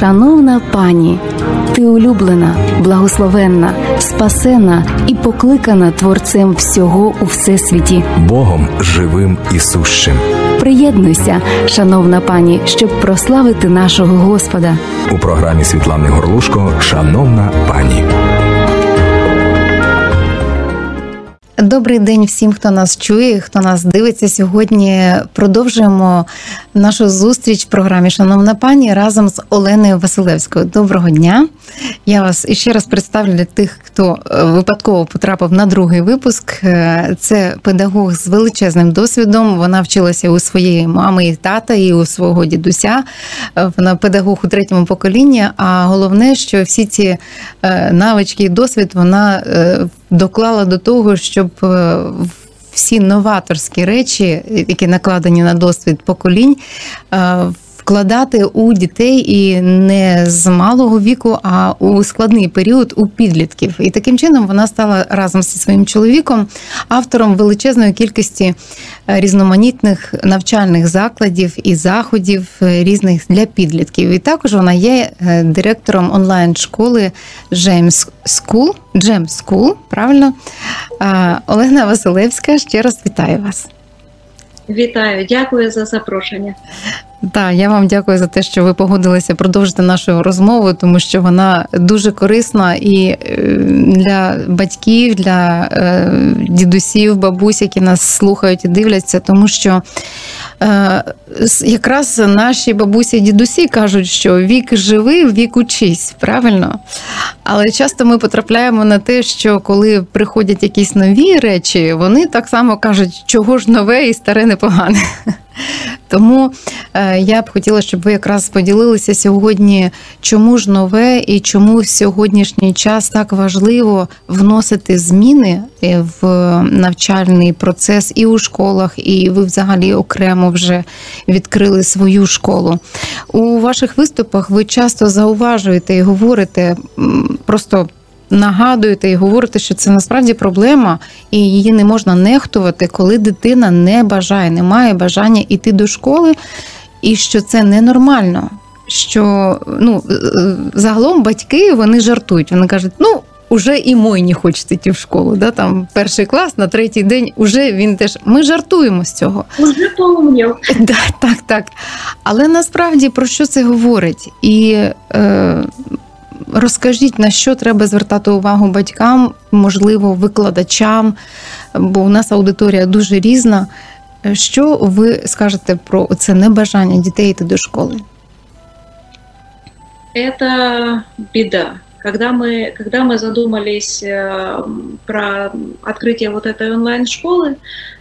Шановна пані, ти улюблена, благословенна, спасена і покликана Творцем всього у всесвіті, Богом живим і сущим. Приєднуйся, шановна пані, щоб прославити нашого Господа. У програмі Світлани Горлушко Шановна пані. Добрий день всім, хто нас чує, хто нас дивиться сьогодні. Продовжуємо нашу зустріч в програмі Шановна пані разом з Оленою Василевською. Доброго дня! Я вас іще раз представлю для тих, хто е, випадково потрапив на другий випуск. Е, Це педагог з величезним досвідом. Вона вчилася у своєї мами і тата, і у свого дідуся. Е, Вона педагог у третьому поколінні. А головне, що всі ці навички і досвід вона доклала до того, щоб е, всі новаторські речі, які накладені на досвід поколінь, е, вкладати у дітей і не з малого віку, а у складний період у підлітків. І таким чином вона стала разом зі своїм чоловіком автором величезної кількості е, різноманітних навчальних закладів і заходів е, різних для підлітків. І також вона є е, директором онлайн-школи James School, Jam School, правильно? Олена Василевська, ще раз вітаю вас. Вітаю, дякую за запрошення. Так, я вам дякую за те, що ви погодилися продовжити нашу розмову, тому що вона дуже корисна і е, для батьків, для е, дідусів, бабусь, які нас слухають і дивляться, тому що е, якраз наші бабусі і дідусі кажуть, що вік живий, вік учись, правильно? Але часто ми потрапляємо на те, що коли приходять якісь нові речі, вони так само кажуть, чого ж нове і старе непогане. Тому я б хотіла, щоб ви якраз поділилися сьогодні, чому ж нове і чому в сьогоднішній час так важливо вносити зміни е, в навчальний процес і у школах, і ви взагалі окремо вже відкрили свою школу. У ваших виступах ви часто зауважуєте і говорите просто. Нагадуєте і говорите, що це насправді проблема, і її не можна нехтувати, коли дитина не бажає, не має бажання йти до школи, і що це ненормально. Що ну е, е, загалом батьки вони жартують. Вони кажуть, ну. Уже і мой не хоче йти в школу, да, там перший клас на третій день уже він теж. Ми жартуємо з цього. Уже. Да, так, так. Але насправді про що це говорить? І е, розкажіть, на що треба звертати увагу батькам, можливо, викладачам, бо у нас аудиторія дуже різна. Що ви скажете про це небажання дітей йти до школи? Это беда. Когда мы, когда мы задумались э, про открытие вот этой онлайн-школы,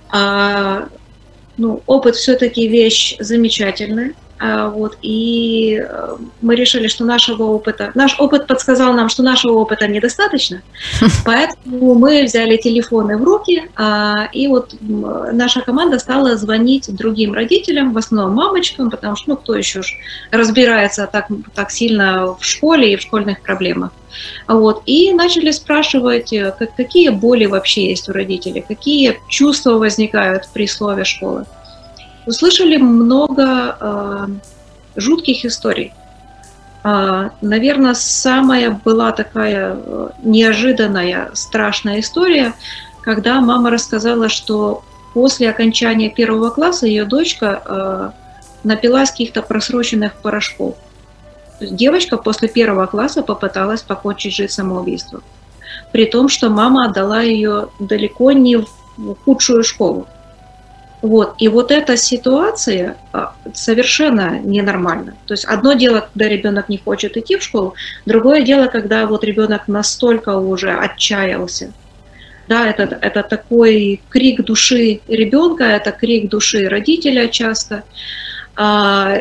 а, ну, опыт все-таки вещь замечательная. А, вот, и э, мы решили, что нашего опыта, наш опыт подсказал нам, что нашего опыта недостаточно, поэтому мы взяли телефоны в руки, а, и вот наша команда стала звонить другим родителям, в основном мамочкам, потому что, ну, кто еще ж разбирается так, так сильно в школе и в школьных проблемах. Вот, и начали спрашивать, э, как- какие боли вообще есть у родителей, какие чувства возникают при слове школы услышали много э, жутких историй. наверное, самая была такая э, неожиданная, страшная история, когда мама рассказала, что после окончания первого класса ее дочка э, напилась каких-то просроченных порошков. Девочка после первого класса попыталась покончить жизнь самоубийством. При том, что мама отдала ее далеко не в худшую школу. Вот. И вот эта ситуация а, совершенно ненормальна. То есть одно дело, когда ребенок не хочет идти в школу, другое дело, когда вот ребенок настолько уже отчаялся. Да, это, это такой крик души ребенка, это крик души родителя часто. А,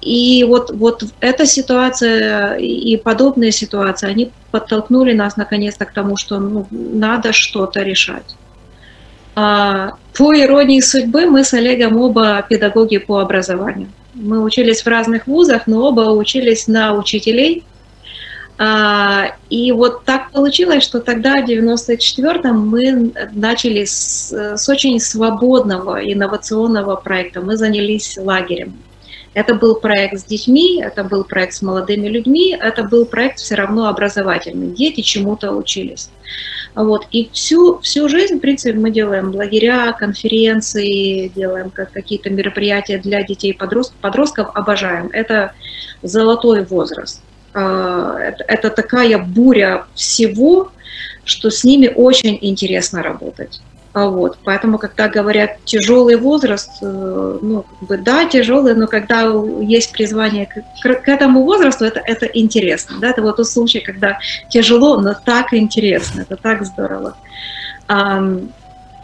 И вот, вот эта ситуация и подобные ситуации, они подтолкнули нас наконец-то к тому, что ну, надо что-то решать. А, По иронии судьбы, мы с Олегом оба педагоги по образованию. Мы учились в разных вузах, но оба учились на учителей. А, И вот так получилось, что тогда, в 94-м, мы начали с, с очень свободного инновационного проекта. Мы занялись лагерем. Это был проект с детьми, это был проект с молодыми людьми, это был проект все равно образовательный. Дети чему-то учились. Вот. И всю, всю жизнь, в принципе, мы делаем лагеря, конференции, делаем как какие-то мероприятия для детей подростков. Подростков обожаем. Это золотой возраст. А, это, это такая буря всего, что с ними очень интересно работать. А вот, поэтому, когда говорят тяжелый возраст, э, ну, как бы, да, тяжелый, но когда есть призвание к, к этому возрасту, это, это интересно. Да? Это вот тот случай, когда тяжело, но так интересно, это так здорово.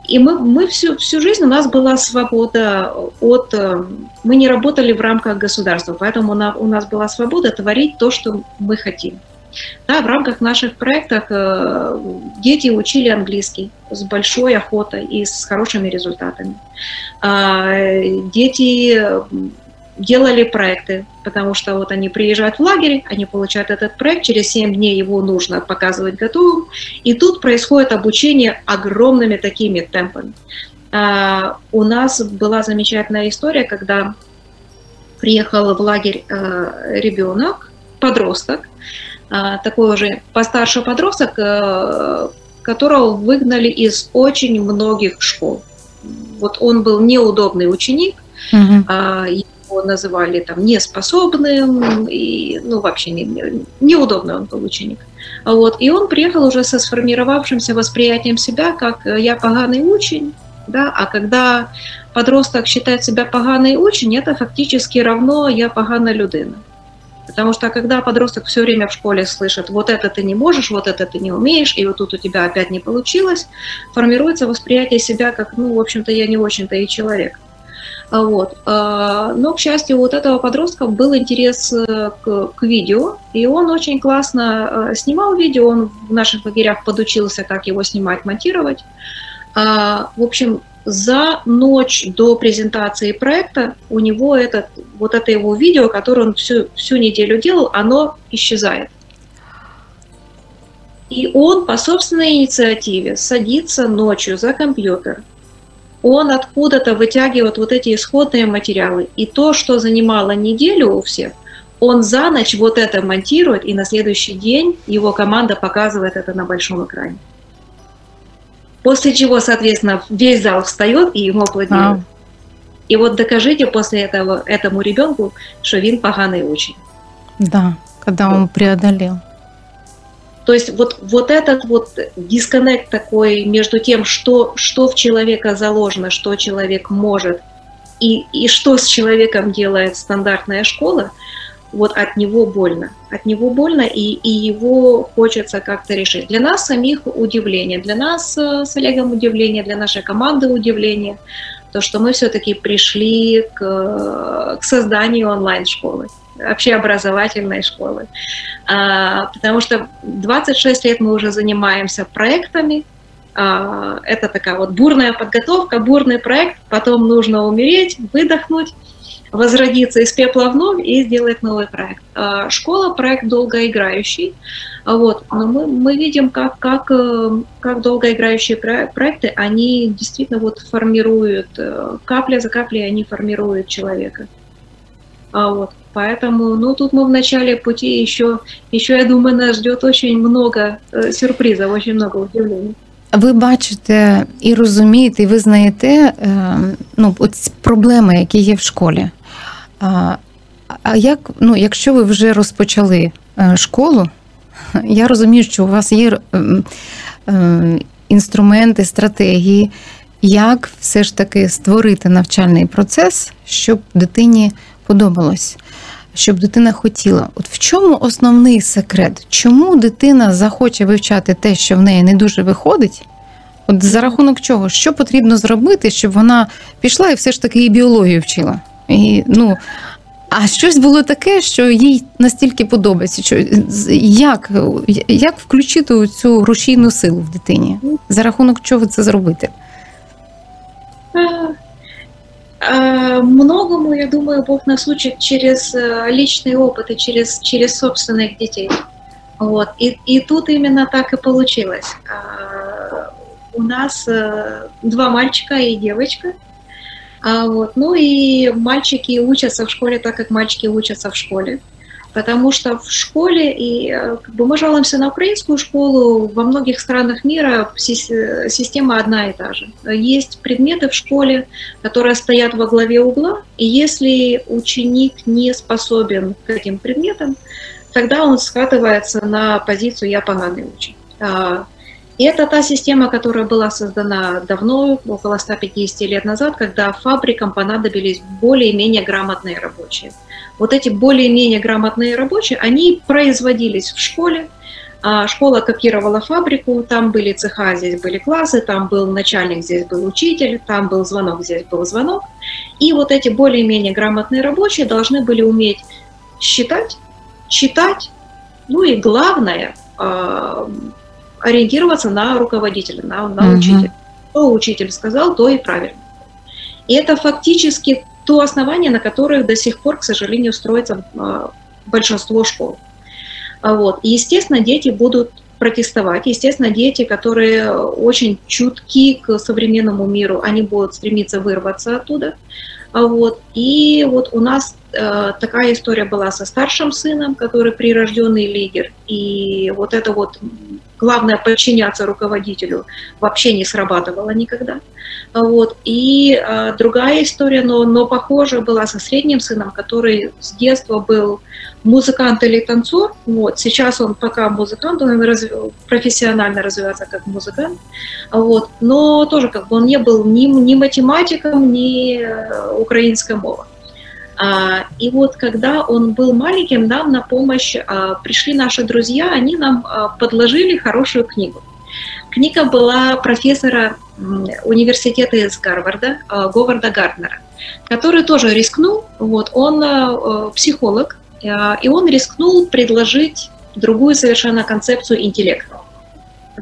И мы, мы всю, всю жизнь у нас была свобода от... Э, мы не работали в рамках государства, поэтому у нас, у нас была свобода творить то, что мы хотим. Да, в рамках наших проектов э, дети учили английский с большой охотой и с хорошими результатами. Э, дети делали проекты, потому что вот они приезжают в лагерь, они получают этот проект, через 7 дней его нужно показывать готовым, и тут происходит обучение огромными такими темпами. Э, у нас была замечательная история, когда приехал в лагерь э, ребенок, подросток, а, такой уже постарше подросток, э, которого выгнали из очень многих школ. Вот он был неудобный ученик, угу. его называли там неспособным, и, ну, вообще не, неудобный он был ученик. Вот, и он приехал уже со сформировавшимся восприятием себя, как э, я поганый учень, да, а когда подросток считает себя поганый учень, это фактически равно я погана людина. Потому что когда подросток все время в школе слышит, вот это ты не можешь, вот это ты не умеешь, и вот тут у тебя опять не получилось, формируется восприятие себя как, ну, в общем-то, я не очень-то и человек. А вот. А, но, к счастью, вот этого подростка был интерес э, к, к видео, и он очень классно э, снимал видео, он в наших лагерях подучился, как его снимать, монтировать. А, в общем, за ночь до презентации проекта у него этот, вот это его видео, которое он всю, всю неделю делал, оно исчезает. И он по собственной инициативе садится ночью за компьютер. Он откуда-то вытягивает вот эти исходные материалы. И то, что занимало неделю у всех, он за ночь вот это монтирует, и на следующий день его команда показывает это на большом экране. После чего, соответственно, весь зал встает и ему аплодирует. А. И вот докажите после этого этому ребенку, что він поганый учень. Да, когда он преодолел. То есть вот, вот этот вот дисконнект такой между тем, что, что в человека заложено, что человек может, и, и что с человеком делает стандартная школа – вот от него больно. От него больно, и, и его хочется как-то решить. Для нас самих удивление, для нас э, с Олегом удивление, для нашей команды удивление, то, что мы все-таки пришли к, к созданию онлайн-школы вообще образовательной школы. А, потому что 26 лет мы уже занимаемся проектами, а, это такая вот бурная подготовка, бурный проект, потом нужно умереть, выдохнуть, возродиться из пепла вновь и сделать новый проект. А, школа – проект долгоиграющий, а вот, но мы, мы видим, как, как, э, как долгоиграющие проекты, они действительно вот формируют, э, капля за каплей они формируют человека. А вот, поэтому, ну, тут мы в начале пути еще, еще, я думаю, нас ждет очень много э, сюрпризов, очень много удивлений. Ви бачите і розумієте, і ви знаєте ну, от проблеми, які є в школі. А як, ну, якщо ви вже розпочали е, школу, я розумію, що у вас є е, інструменти, стратегії, як все ж таки створити навчальний процес, щоб дитині подобалось, щоб дитина хотіла. От в чому основний секрет? Чому дитина захоче вивчати те, що в неї не дуже виходить? От за рахунок чого? Що потрібно зробити, щоб вона пішла і все ж таки і біологію вчила? І, ну, А щось було таке, що їй настільки подобається. Що, Як як включити цю рушійну силу в дитині? За рахунок чого це зробити? Многому, я думаю, Бог нас учит через личный опыт и через, через собственных детей. Вот. И, и тут именно так и получилось. У нас два мальчика и девочка – а, вот. Ну и мальчики учатся в школе так, как мальчики учатся в школе. Потому что в школе, и э, как бы мы жалуемся на украинскую школу, во многих странах мира система одна и та же. Есть предметы в школе, которые стоят во главе угла, и если ученик не способен к этим предметам, тогда он скатывается на позицию «я поганый учитель». И это та система, которая была создана давно, около 150 лет назад, когда фабрикам понадобились более-менее грамотные рабочие. Вот эти более-менее грамотные рабочие, они производились в школе, а школа копировала фабрику, там были цеха, здесь были классы, там был начальник, здесь был учитель, там был звонок, здесь был звонок. И вот эти более-менее грамотные рабочие должны были уметь считать, читать, ну и главное, а, ориентироваться на руководителя, на, на угу. учителя. Что учитель сказал, то и правильно. И это фактически то основание, на которое до сих пор, к сожалению, строится а, большинство школ. А вот. И, естественно, дети будут протестовать. Естественно, дети, которые очень чутки к современному миру, они будут стремиться вырваться оттуда. Вот. И вот у нас такая история была со старшим сыном, который прирожденный лидер. И вот это вот главное подчиняться руководителю вообще не срабатывало никогда. Вот. И э, другая история, но, но похожая была со средним сыном, который с детства был музыкант или танцор. Вот. Сейчас он пока музыкант, он разв... профессионально развивается как музыкант. Вот. Но тоже как бы он не был ни, ни математиком, ни э, украинской мовой. А, и вот когда он был маленьким, нам на помощь а, пришли наши друзья, они нам а, подложили хорошую книгу. Книга была профессора университета из Гарварда, Говарда Гарднера, который тоже рискнул, вот, он психолог, и он рискнул предложить другую совершенно концепцию интеллекта.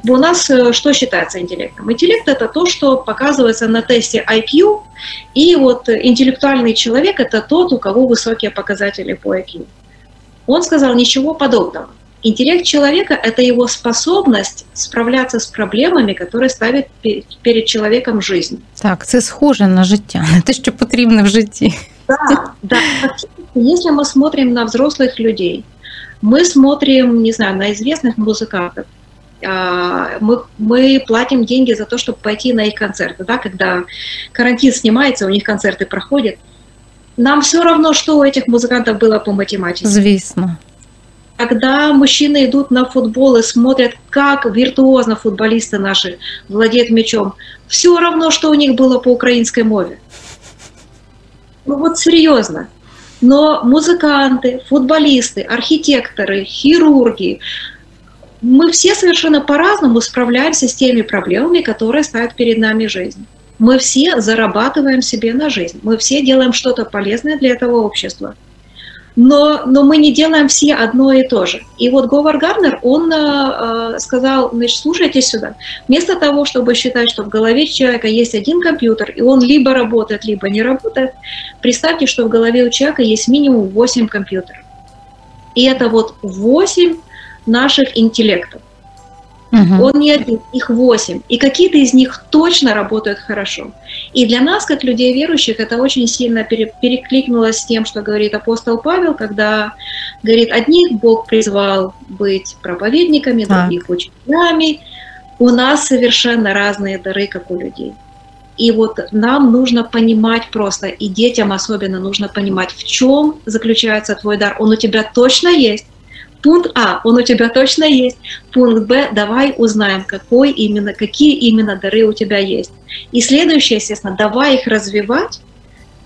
У нас что считается интеллектом? Интеллект – это то, что показывается на тесте IQ, и вот интеллектуальный человек – это тот, у кого высокие показатели по IQ. Он сказал ничего подобного. Интеллект человека – это его способность справляться с проблемами, которые ставит перед человеком жизнь. Так, це схоже на життя, на те, що потрібно в житті. Да, да. Если мы смотрим на взрослых людей, мы смотрим, не знаю, на известных музыкантов, мы, мы платим деньги за то, чтобы пойти на их концерты. Да? Когда карантин снимается, у них концерты проходят. Нам все равно, что у этих музыкантов было по математике. Звісно. когда мужчины идут на футбол и смотрят, как виртуозно футболисты наши владеют мячом, все равно, что у них было по украинской мове. Ну вот серьезно. Но музыканты, футболисты, архитекторы, хирурги, мы все совершенно по-разному справляемся с теми проблемами, которые ставят перед нами жизнь. Мы все зарабатываем себе на жизнь. Мы все делаем что-то полезное для этого общества но, но мы не делаем все одно и то же. И вот Говар Гарнер, он э, сказал, значит, слушайте сюда, вместо того, чтобы считать, что в голове человека есть один компьютер, и он либо работает, либо не работает, представьте, что в голове у человека есть минимум 8 компьютеров. И это вот 8 наших интеллектов. Угу. Он не один, их восемь. И какие-то из них точно работают хорошо. И для нас, как людей верующих, это очень сильно перекликнулось с тем, что говорит апостол Павел, когда говорит, одних Бог призвал быть проповедниками, других так. учителями. У нас совершенно разные дары, как у людей. И вот нам нужно понимать просто, и детям особенно нужно понимать, в чем заключается твой дар. Он у тебя точно есть, Пункт А, он у тебя точно есть. Пункт Б, давай узнаем, какой именно, какие именно дары у тебя есть. И следующее, естественно, давай их развивать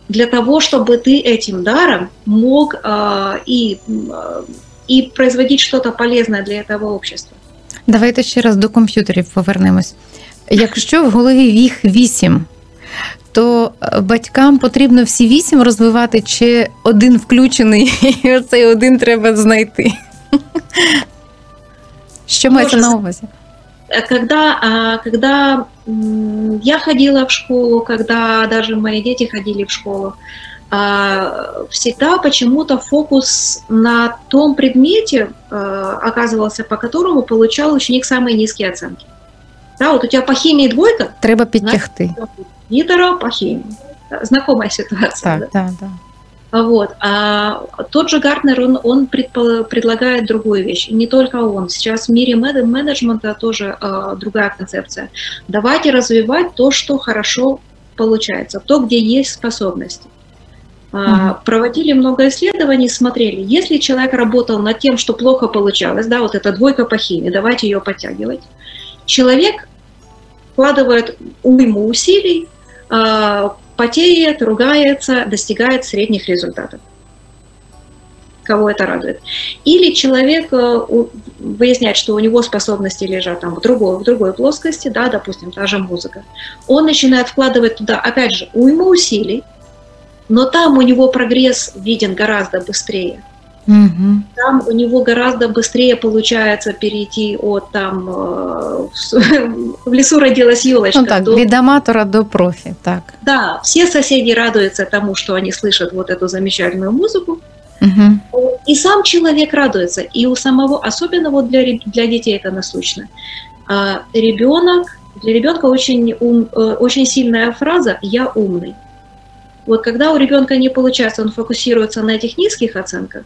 для того, чтобы ты этим даром мог э, и, э, и производить что-то полезное для этого общества. Давайте ще раз до комп'ютерів повернемось. Якщо в голові їх вісім, то батькам потрібно всі вісім розвивати, чи один включений, і оцей один треба знайти. Що мається на увазі? Когда, когда я ходила в школу, когда даже мои дети ходили в школу, всегда почему-то фокус на том предмете оказывался, по которому получал ученик самые низкие оценки. Да, вот у тебя по химии двойка. Треба підтягти. Літера по химии. знакомая ситуация. Так, да, да. Вот. А тот же Гартнер, он, он предпо- предлагает другую вещь. И не только он. Сейчас в мире мен- менеджмента тоже э, другая концепция. Давайте развивать то, что хорошо получается, то, где есть способности. А, Проводили много исследований, смотрели, если человек работал над тем, что плохо получалось, да, вот эта двойка по химии, давайте ее подтягивать, человек вкладывает уйму усилий, а, потеет, ругается, достигает средних результатов. Кого это радует. Или человек э, выясняет, что у него способности лежат там в другой, в другой плоскости, да, допустим, та же музыка. Он начинает вкладывать туда, опять же, уйму усилий, но там у него прогресс виден гораздо быстрее. Мгм. Там у него гораздо быстрее получается перейти от там э, в лесу родилась елочка Ну так, до від аматора до профі, так. да, все соседи радуются тому, что они слышат вот эту замечательную музыку, Угу. и сам человек радуется. И у самого, особенно вот для, для детей это насущно. А, ребенок, для ребенка очень, ум, э, очень сильная фраза «я умный». Вот когда у ребенка не получается, он фокусируется на этих низких оценках,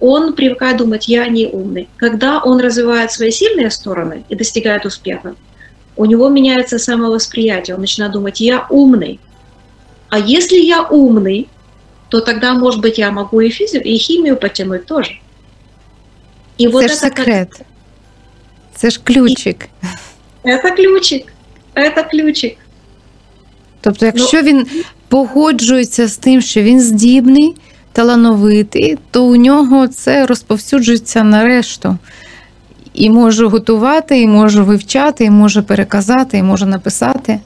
он привыкает думать «я не умный». Когда он развивает свои сильные стороны и достигает успеха, у него меняется самовосприятие, он начинает думать «я умный». А если я умный, то тогда, может быть, я могу и физику, и химию потянуть тоже. И вот Це ж это, как- секрет. Це ж ключик. это ключик. Это ключик. Тобто, якщо він погоджується з тим, що він здібний, талановитий, то у нього це розповсюджується на решту. І може готувати, і може вивчати, і може переказати, і може написати.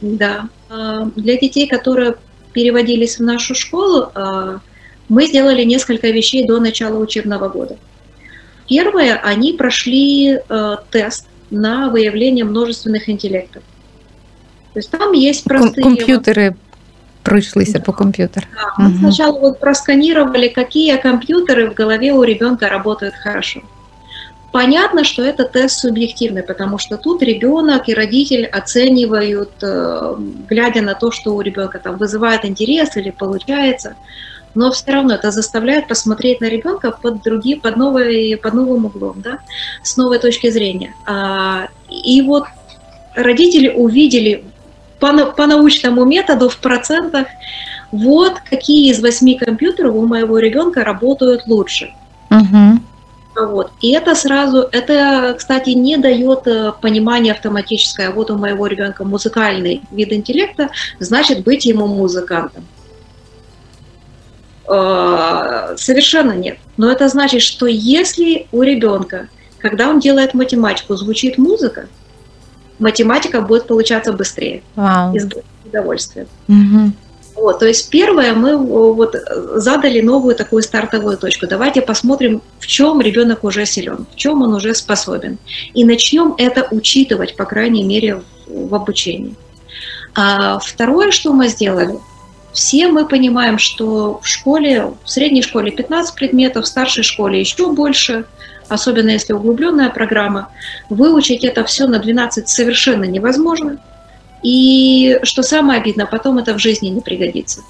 Да. А, Для детей, которые переводились в нашу школу, а, мы сделали несколько вещей до начала учебного года. Первое, они прошли э, тест на выявление множественных интеллектов. То есть там есть Ком- простые... комп'ютери пройшлися по комп'ютеру. Да, мы Мгм. сначала вот просканировали, какие компьютеры в голове у ребенка работают хорошо. Понятно, что это тест субъективный, потому что тут ребенок и родитель оценивают, э, глядя на то, что у ребенка там вызывает интерес или получается, но все равно это заставляет посмотреть на ребенка под другим, под, новой, под новым углом, да, с новой точки зрения. А, И вот родители увидели по, по научному методу в процентах, вот какие из восьми компьютеров у моего ребенка работают лучше. Угу. Вот. И это сразу, это, кстати, не дает э, понимания автоматическое. Вот у моего ребенка музыкальный вид интеллекта, значит быть ему музыкантом. Э, Совершенно нет. Но это значит, что если у ребенка, когда он делает математику, звучит музыка, математика будет получаться быстрее Вау. и с удовольствием. Угу. Вот, то есть первое, мы вот э, задали новую такую стартовую точку. Давайте посмотрим, в чем ребенок уже силен, в чем он уже способен. И начнем это учитывать, по крайней мере, в, в обучении. А второе, что мы сделали, все мы понимаем, что в школе, в средней школе 15 предметов, в старшей школе еще больше, особенно если углубленная программа. Выучить это все на 12 совершенно невозможно. И что самое обидное, потом это в жизни не пригодится.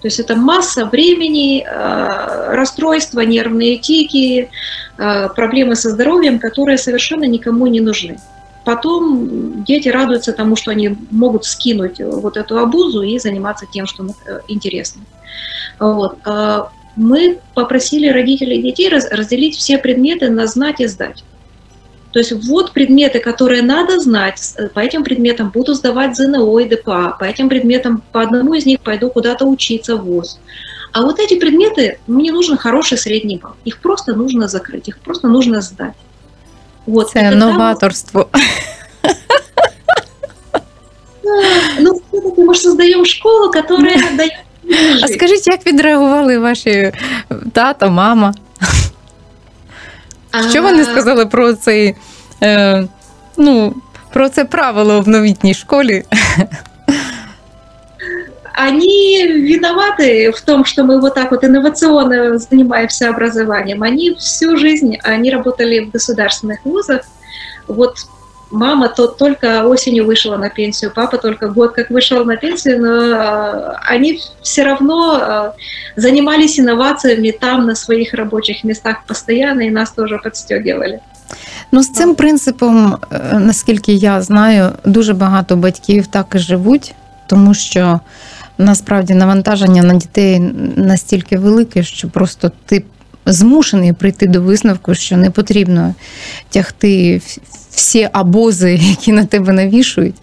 То есть это масса времени, э, расстройства, нервные тики, э, проблемы со здоровьем, которые совершенно никому не нужны. Потом дети радуются тому, что они могут скинуть вот эту обузу и заниматься тем, что э, интересно. Вот. Мы попросили родителей детей раз- разделить все предметы на знать и сдать. То есть вот предметы, которые надо знать, по этим предметам буду сдавать ЗНО и ДПА, по этим предметам, по одному из них пойду куда-то учиться в ВУЗ. А вот эти предметы, мне нужен хороший средний балл. Их просто нужно закрыть, их просто нужно сдать. Вот. мы- новаторство. Ну, все-таки мы же создаем школу, которая дает А скажіть, як відреагували ваші тато, мама? Що вони сказали про цей, е, ну, про це правило в новітній школі? Они виноваты в том, что мы вот так вот инновационно занимаемся образованием. Они всю жизнь, они работали в государственных вузах. Вот мама то только осенью вышла на пенсию, папа только год как вышел на пенсию, но э, они все равно э, занимались инновациями там на своих рабочих местах постоянно и нас тоже подстегивали. Ну, з цим принципом, е, наскільки я знаю, дуже багато батьків так і живуть, тому що насправді навантаження на дітей настільки велике, що просто ти змушений прийти до висновку, що не потрібно тягти в- всі абози, які на тебе навішують.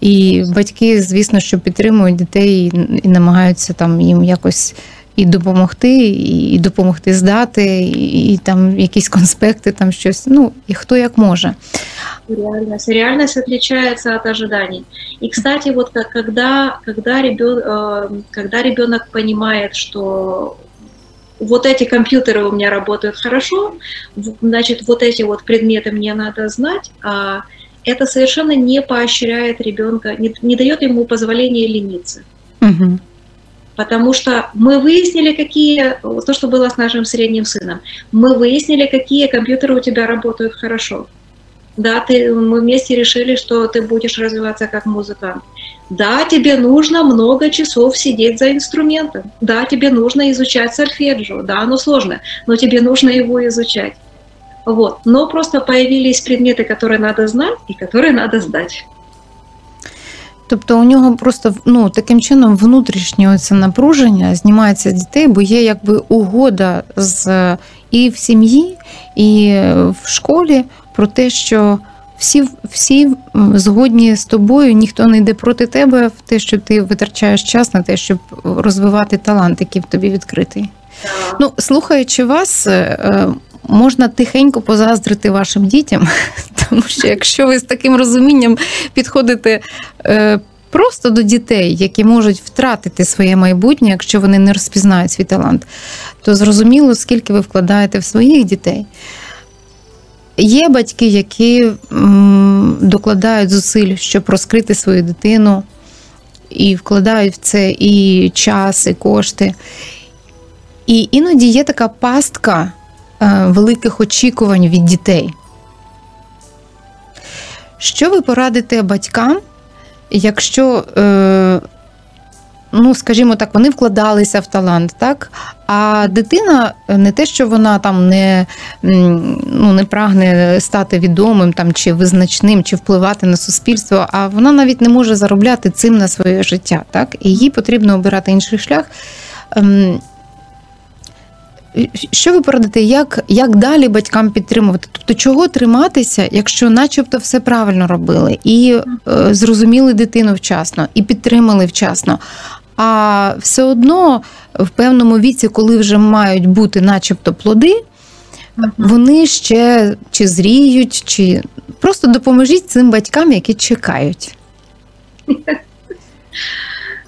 І батьки, звісно, що підтримують дітей і- і намагаються там їм якось і допомогти, і і допомогти здати, і, і там якісь конспекти, там щось. Ну, і хто як може. Реальность. Реальность отличается от ожиданий. И, кстати, вот как, когда, когда, ребен, э, когда ребенок понимает, что вот эти компьютеры у меня работают хорошо, значит, вот эти вот предметы мне надо знать, а это совершенно не поощряет ребенка, не, не дает ему позволения лениться. Угу. Потому что мы выяснили, какие, то, что было с нашим средним сыном, мы выяснили, какие компьютеры у тебя работают хорошо. Да, ты, мы вместе решили, что ты будешь развиваться как музыкант. Да, тебе нужно много часов сидеть за инструментом. Да, тебе нужно изучать сольфеджио. Да, оно сложно, но тебе нужно его изучать. Вот. Но просто появились предметы, которые надо знать и которые надо сдать. Тобто у нього просто ну, таким чином внутрішнє це напруження знімається з дітей, бо є якби угода з і в сім'ї, і в школі про те, що всі, всі згодні з тобою, ніхто не йде проти тебе в те, що ти витрачаєш час на те, щоб розвивати талант, який в тобі відкритий. Ну, слухаючи вас, е, можна тихенько позаздрити вашим дітям, тому що якщо ви з таким розумінням підходите е, просто до дітей, які можуть втратити своє майбутнє, якщо вони не розпізнають свій талант, то зрозуміло, скільки ви вкладаєте в своїх дітей. Є батьки, які докладають зусиль, щоб розкрити свою дитину, і вкладають в це і час, і кошти. І іноді є така пастка е, великих очікувань від дітей. Що ви порадите батькам, якщо, е, ну, скажімо так, вони вкладалися в талант, так? А дитина не те, що вона там не, ну, не прагне стати відомим там, чи визначним, чи впливати на суспільство, а вона навіть не може заробляти цим на своє життя, так? І їй потрібно обирати інший шлях. Ем, що ви порадите, як, як далі батькам підтримувати? Тобто, чого триматися, якщо начебто все правильно робили, і е, зрозуміли дитину вчасно, і підтримали вчасно. А все одно в певному віці, коли вже мають бути начебто плоди, вони ще чи зріють, чи просто допоможіть цим батькам, які чекають.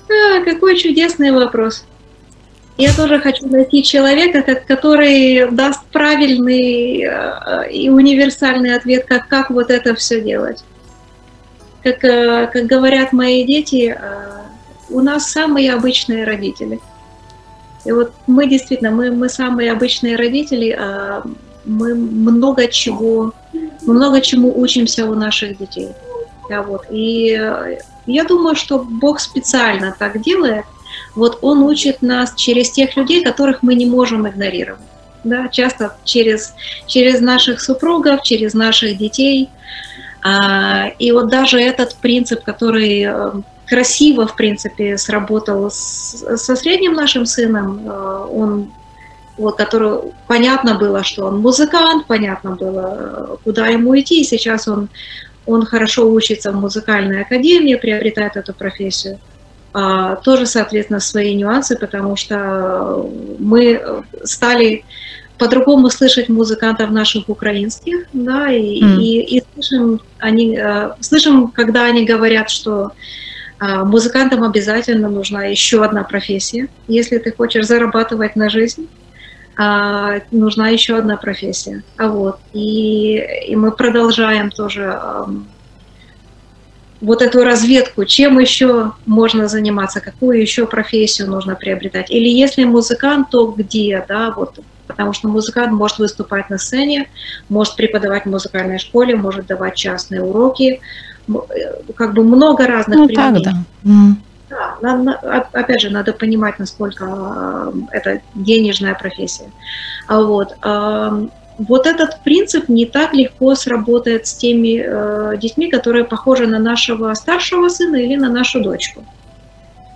А, какой чудесный вопрос. Я тоже хочу найти человека, ко- который даст правильный э, и универсальный ответ, как, как вот это все делать. Как, э, как говорят мои дети, э, у нас самые обычные родители. И вот мы действительно, мы, мы самые обычные родители, а мы много чего, мы много чему учимся у наших детей. Да, вот. И э, я думаю, что Бог специально так делает. Вот Он учит нас через тех людей, которых мы не можем игнорировать. Да, часто через, через наших супругов, через наших детей. А, и вот даже этот принцип, который э, красиво, в принципе, сработал с- со средним нашим сыном, э, он вот, который понятно было, что он музыкант, понятно было, э, куда ему идти, сейчас он, он хорошо учится в музыкальной академии, приобретает эту профессию. А, тоже, соответственно, свои нюансы, потому что мы стали по-другому слышать музыкантов наших украинских, да, и, М. и, и слышим, они, э, слышим, когда они говорят, что музыкантам обязательно нужна еще одна профессия. Если ты хочешь зарабатывать на жизнь, а, нужна еще одна профессия. А вот и, и мы продолжаем тоже вот эту разведку, чем еще можно заниматься, какую еще профессию нужно приобретать. Или если музыкант, то где, да, вот, потому что музыкант может выступать на сцене, может преподавать в музыкальной школе, может давать частные уроки, как бы много разных Ну, применений. так, да. Да, на- на- оп- опять же, надо понимать, насколько э, это денежная профессия. А вот, эм, вот этот принцип не так легко сработает с теми э, детьми, которые похожи на нашего старшего сына или на нашу дочку.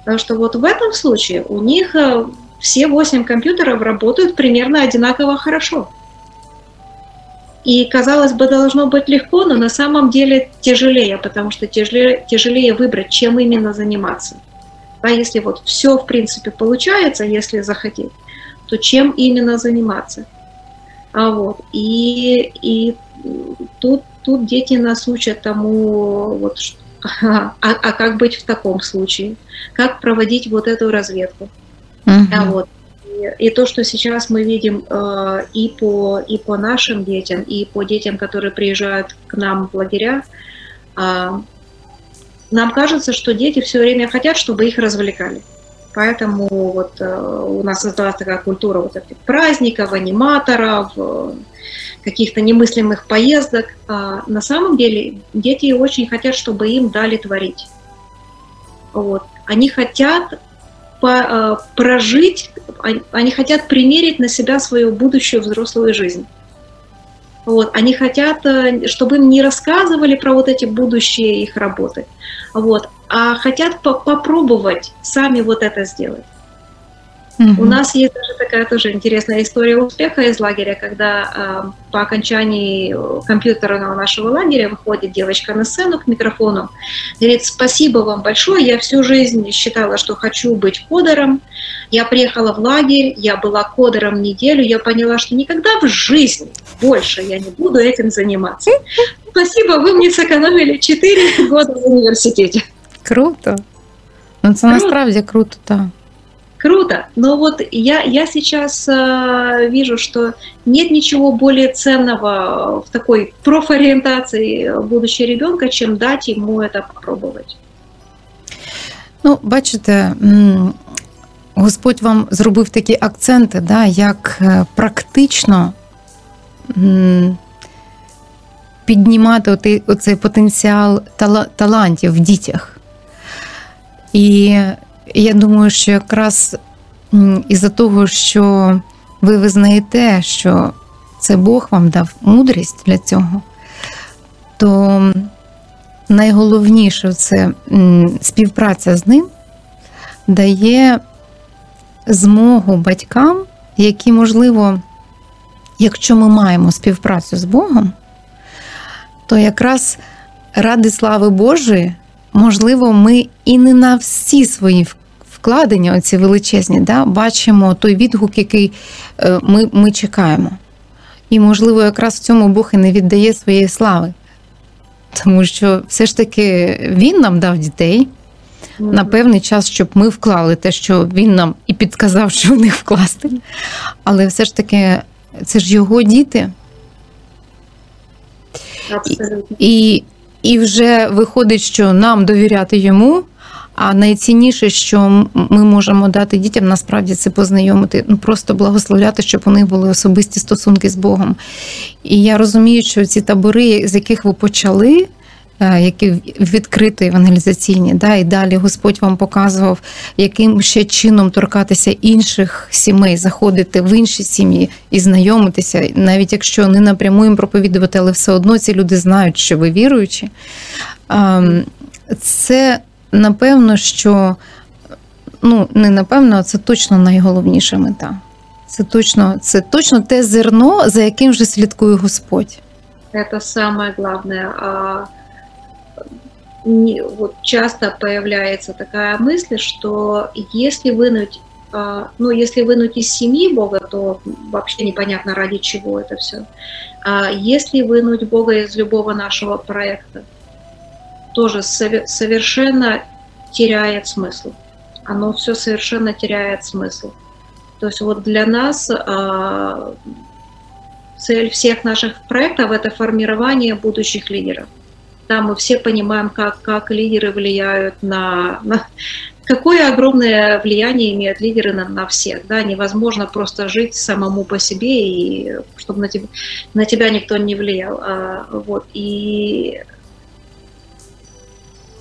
Потому что вот в этом случае у них э, все восемь компьютеров работают примерно одинаково хорошо. И, казалось бы, должно быть легко, но на самом деле тяжелее, потому что тяжелее, тяжелее выбрать, чем именно заниматься. Да, если вот все, в принципе, получается, если захотеть, то чем именно заниматься? А вот, и, и тут, тут дети нас учат тому, вот, а, а как быть в таком случае? Как проводить вот эту разведку? Мгм. А вот. И, то, что сейчас мы видим э, и, по, и по нашим детям, и по детям, которые приезжают к нам в лагеря, а, нам кажется, что дети все время хотят, чтобы их развлекали. Поэтому вот э, у нас создалась такая культура вот этих праздников, аниматоров, э, каких-то немыслимых поездок. А на самом деле дети очень хотят, чтобы им дали творить. Вот. Они хотят по- э, прожить, они- они хотят примерить на себя свою будущую взрослую жизнь. Вот. Они хотят, э, чтобы им не рассказывали про вот эти будущие их работы, вот, а хотят по- попробовать сами вот это сделать. У нас есть даже такая тоже интересная история успеха из лагеря, когда э, по окончании э, компьютерного нашего лагеря выходит девочка на сцену к микрофону, говорит, спасибо вам большое, я всю жизнь считала, что хочу быть кодером, я приехала в лагерь, я была кодером неделю, я поняла, что никогда в жизни больше я не буду этим заниматься. Спасибо, вы мне сэкономили 4 года в университете. Круто. Ну, це Круто. насправді круто, так. Круто, но вот я, я сейчас э, вижу, что нет ничего более ценного в такой профориентации будущего ребенка, чем дать ему это попробовать. Ну, бачите, м, Господь вам зробив такі акценти, да, як е, практично м, піднімати оти- оцей потенціал тала- талантів в дітях. І я думаю, що якраз із-за того, що ви визнаєте, що це Бог вам дав мудрість для цього, то найголовніше це співпраця з ним дає змогу батькам, які, можливо, якщо ми маємо співпрацю з Богом, то якраз ради слави Божої, можливо, ми і не на всі свої вкладення, оці величезні, да, бачимо той відгук, який е, ми, ми чекаємо. І, можливо, якраз в цьому Бог і не віддає своєї слави. Тому що все ж таки він нам дав дітей на певний час, щоб ми вклали те, що він нам і підказав, що в них вкласти. Але все ж таки, це ж його діти, Абсолютно. і, і вже виходить, що нам довіряти йому. А найцінніше, що ми можемо дати дітям, насправді це познайомити, ну просто благословляти, щоб у них були особисті стосунки з Богом. І я розумію, що ці табори, з яких ви почали, е, які відкриті евангелізаційні, да, і далі Господь вам показував, яким ще чином торкатися інших сімей, заходити в інші сім'ї і знайомитися, навіть якщо не напряму їм проповідувати, але все одно ці люди знають, що ви віруючі. Це напевно, що ну не напевно, а це точно найголовніша мета. Це точно, це точно те зерно, за яким вже слідкує Господь. Это самое главное. А, не- вот часто появляется такая мысль, что если вынуть, а, ну, если вынуть из семьи Бога, то вообще непонятно ради чего это все. А если вынуть Бога из любого нашего проекта, тоже сове- совершенно теряет смысл. Оно все совершенно теряет смысл. То есть вот для нас а, цель всех наших проектов – это формирование будущих лидеров. да, мы все понимаем, как, как лидеры влияют на, на какое огромное влияние имеют лидеры на, на всех, да, невозможно просто жить самому по себе и чтобы на тебя, на тебя никто не влиял, а, вот, и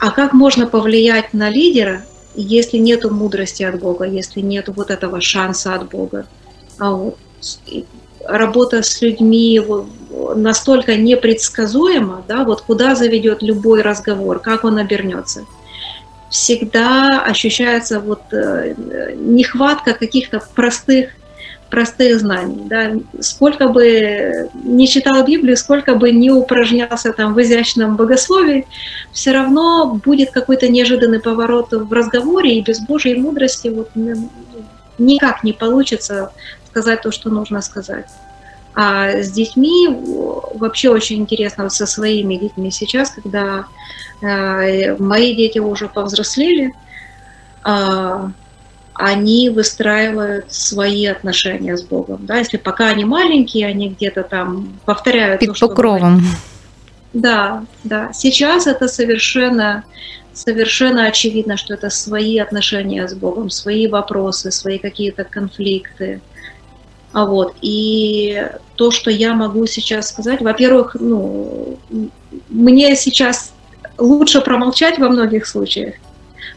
а как можно повлиять на лидера, если нету мудрости от Бога, если нету вот этого шанса от Бога? А вот, работа с людьми настолько непредсказуема, да, вот куда заведет любой разговор, как он обернется. Всегда ощущается вот э, нехватка каких-то простых простых знаний. Да. Сколько бы не читал Библию, сколько бы не упражнялся там в изящном богословии, все равно будет какой-то неожиданный поворот в разговоре, и без Божьей мудрости вот никак не получится сказать то, что нужно сказать. А с детьми вообще очень интересно со своими детьми сейчас, когда э, мои дети уже повзрослели, э, они выстраивают свои отношения с Богом. Да? Если пока они маленькие, они где-то там повторяют Под то, покровом. Что да, да. Сейчас это совершенно, совершенно очевидно, что это свои отношения с Богом, свои вопросы, свои какие-то конфликты. А вот, и то, что я могу сейчас сказать, во-первых, ну, мне сейчас лучше промолчать во многих случаях,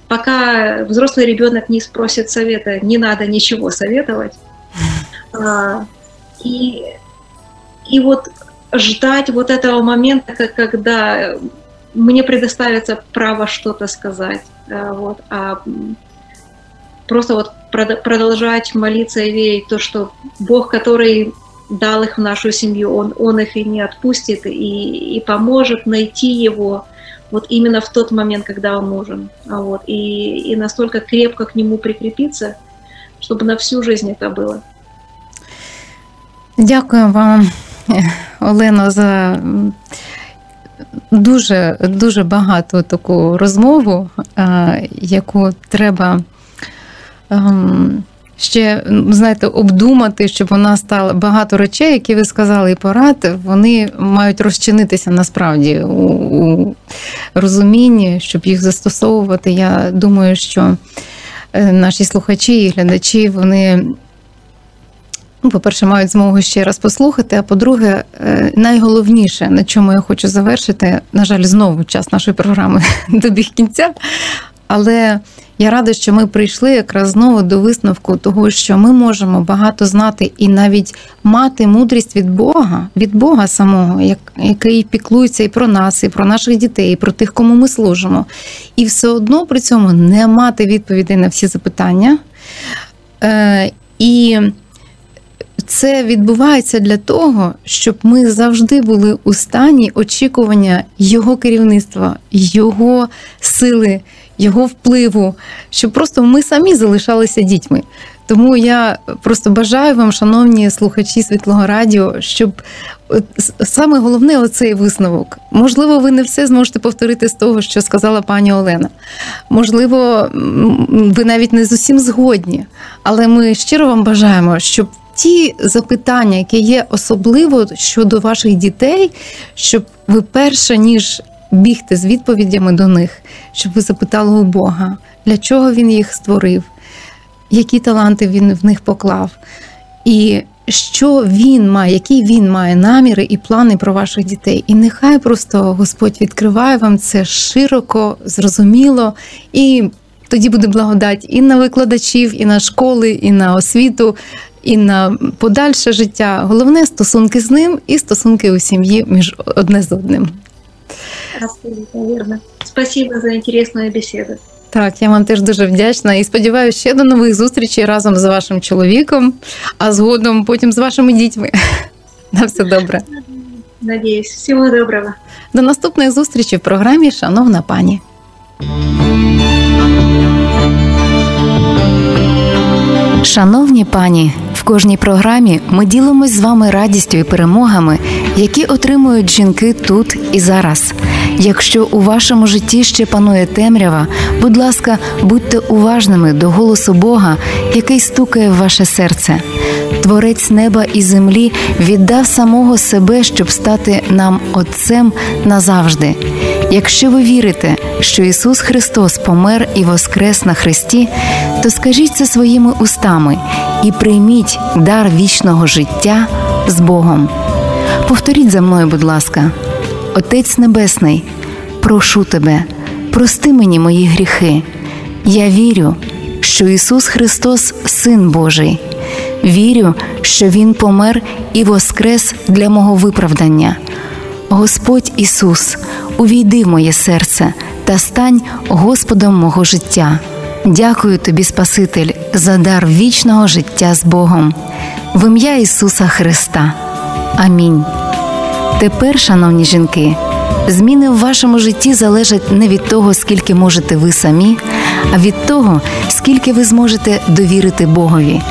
пока взрослый ребенок не спросит совета, не надо ничего советовать. А, и, и вот ждать вот этого момента, когда мне предоставится право что-то сказать. А, вот, а просто вот продолжать молиться и верить в то, что Бог, который дал их в нашу семью, Он, он их и не отпустит, и, и поможет найти его вот именно в тот момент, когда он нужен. А вот, и, и настолько крепко к нему прикрепиться, чтобы на всю жизнь это было. Дякую вам, Олено, за дуже дуже багату таку розмову, яку треба ще знаєте, обдумати, щоб вона стала багато речей, які ви сказали, і порад, вони мають розчинитися насправді у, у розумінні, щоб їх застосовувати. Я думаю, що е, наші слухачі і глядачі, вони. Ну, по-перше, мають змогу ще раз послухати. А по-друге, е, найголовніше, на чому я хочу завершити, на жаль, знову час нашої програми добіг кінця. Але я рада, що ми прийшли якраз знову до висновку того, що ми можемо багато знати і навіть мати мудрість від Бога, від Бога самого, який піклується і про нас, і про наших дітей, і про тих, кому ми служимо. І все одно при цьому не мати відповідей на всі запитання. Е, і це відбувається для того, щоб ми завжди були у стані очікування його керівництва, його сили його впливу, щоб просто ми самі залишалися дітьми. Тому я просто бажаю вам, шановні слухачі Світлого Радіо, щоб саме головне оцей висновок. Можливо, ви не все зможете повторити з того, що сказала пані Олена. Можливо, ви навіть не з усім згодні, але ми щиро вам бажаємо, щоб ті запитання, які є особливо щодо ваших дітей, щоб ви перше ніж бігти з відповідями до них, щоб ви запитали у Бога, для чого він їх створив, які таланти він в них поклав, і що він має, які він має наміри і плани про ваших дітей. І нехай просто Господь відкриває вам це широко, зрозуміло, і тоді буде благодать і на викладачів, і на школи, і на освіту. І на подальше життя головне стосунки з ним і стосунки у сім'ї між одне з одним. Абсолютно вірно. Спасибо за інтересну бесіду. Так, я вам теж дуже вдячна і сподіваюся ще до нових зустрічей разом з вашим чоловіком, а згодом потім з вашими дітьми. На все добре. Надіюсь, всього доброго. До наступних зустрічей в програмі Шановна пані. Шановні пані, в кожній програмі ми ділимось з вами радістю і перемогами, які отримують жінки тут і зараз. Якщо у вашому житті ще панує темрява, будь ласка, будьте уважними до голосу Бога, який стукає в ваше серце. Творець неба і землі віддав самого себе, щоб стати нам Отцем назавжди. Якщо ви вірите, що Ісус Христос помер і воскрес на Христі, то скажіть це своїми устами і прийміть дар вічного життя з Богом. Повторіть за мною, будь ласка, Отець Небесний, прошу тебе, прости мені мої гріхи. Я вірю, що Ісус Христос Син Божий. Вірю, що Він помер і воскрес для мого виправдання. Господь Ісус, увійди в моє серце та стань Господом мого життя. Дякую тобі, Спаситель, за дар вічного життя з Богом. В ім'я Ісуса Христа. Амінь. Тепер, шановні жінки, зміни в вашому житті залежать не від того, скільки можете ви самі, а від того, скільки ви зможете довірити Богові,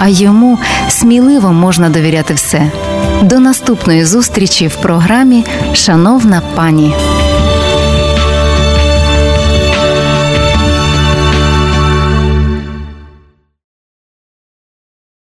а йому сміливо можна довіряти все. До наступної зустрічі в програмі Шановна пані.